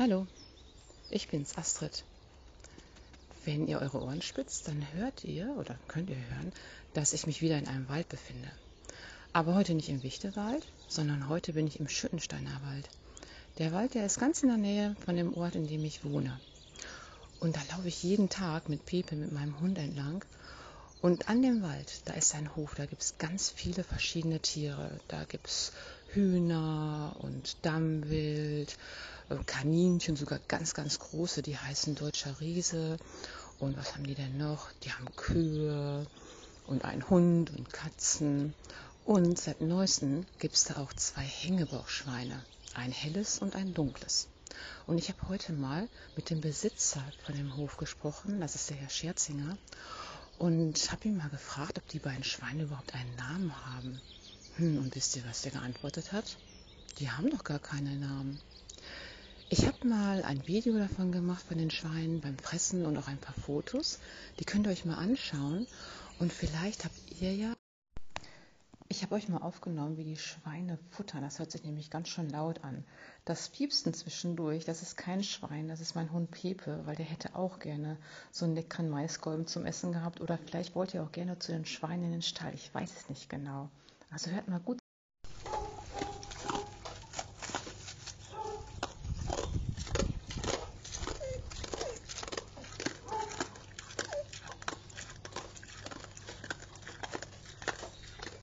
Hallo, ich bin's, Astrid. Wenn ihr eure Ohren spitzt, dann hört ihr oder könnt ihr hören, dass ich mich wieder in einem Wald befinde. Aber heute nicht im Wichtewald, sondern heute bin ich im Schüttensteiner Wald. Der Wald, der ist ganz in der Nähe von dem Ort, in dem ich wohne. Und da laufe ich jeden Tag mit Pepe, mit meinem Hund entlang. Und an dem Wald, da ist ein Hof, da gibt es ganz viele verschiedene Tiere. Da gibt es Hühner und Dammwild, äh, Kaninchen, sogar ganz, ganz große, die heißen Deutscher Riese. Und was haben die denn noch? Die haben Kühe und einen Hund und Katzen. Und seit neuestem gibt es da auch zwei Hängebauchschweine, ein helles und ein dunkles. Und ich habe heute mal mit dem Besitzer von dem Hof gesprochen, das ist der Herr Scherzinger, und habe ihn mal gefragt, ob die beiden Schweine überhaupt einen Namen haben. Hm, und wisst ihr, was der geantwortet hat? Die haben doch gar keine Namen. Ich habe mal ein Video davon gemacht von den Schweinen beim Fressen und auch ein paar Fotos. Die könnt ihr euch mal anschauen. Und vielleicht habt ihr ja. Ich habe euch mal aufgenommen, wie die Schweine futtern. Das hört sich nämlich ganz schön laut an. Das Piepsten zwischendurch, das ist kein Schwein, das ist mein Hund Pepe, weil der hätte auch gerne so einen leckeren Maiskolben zum Essen gehabt. Oder vielleicht wollt ihr auch gerne zu den Schweinen in den Stall. Ich weiß es nicht genau. Also hört mal gut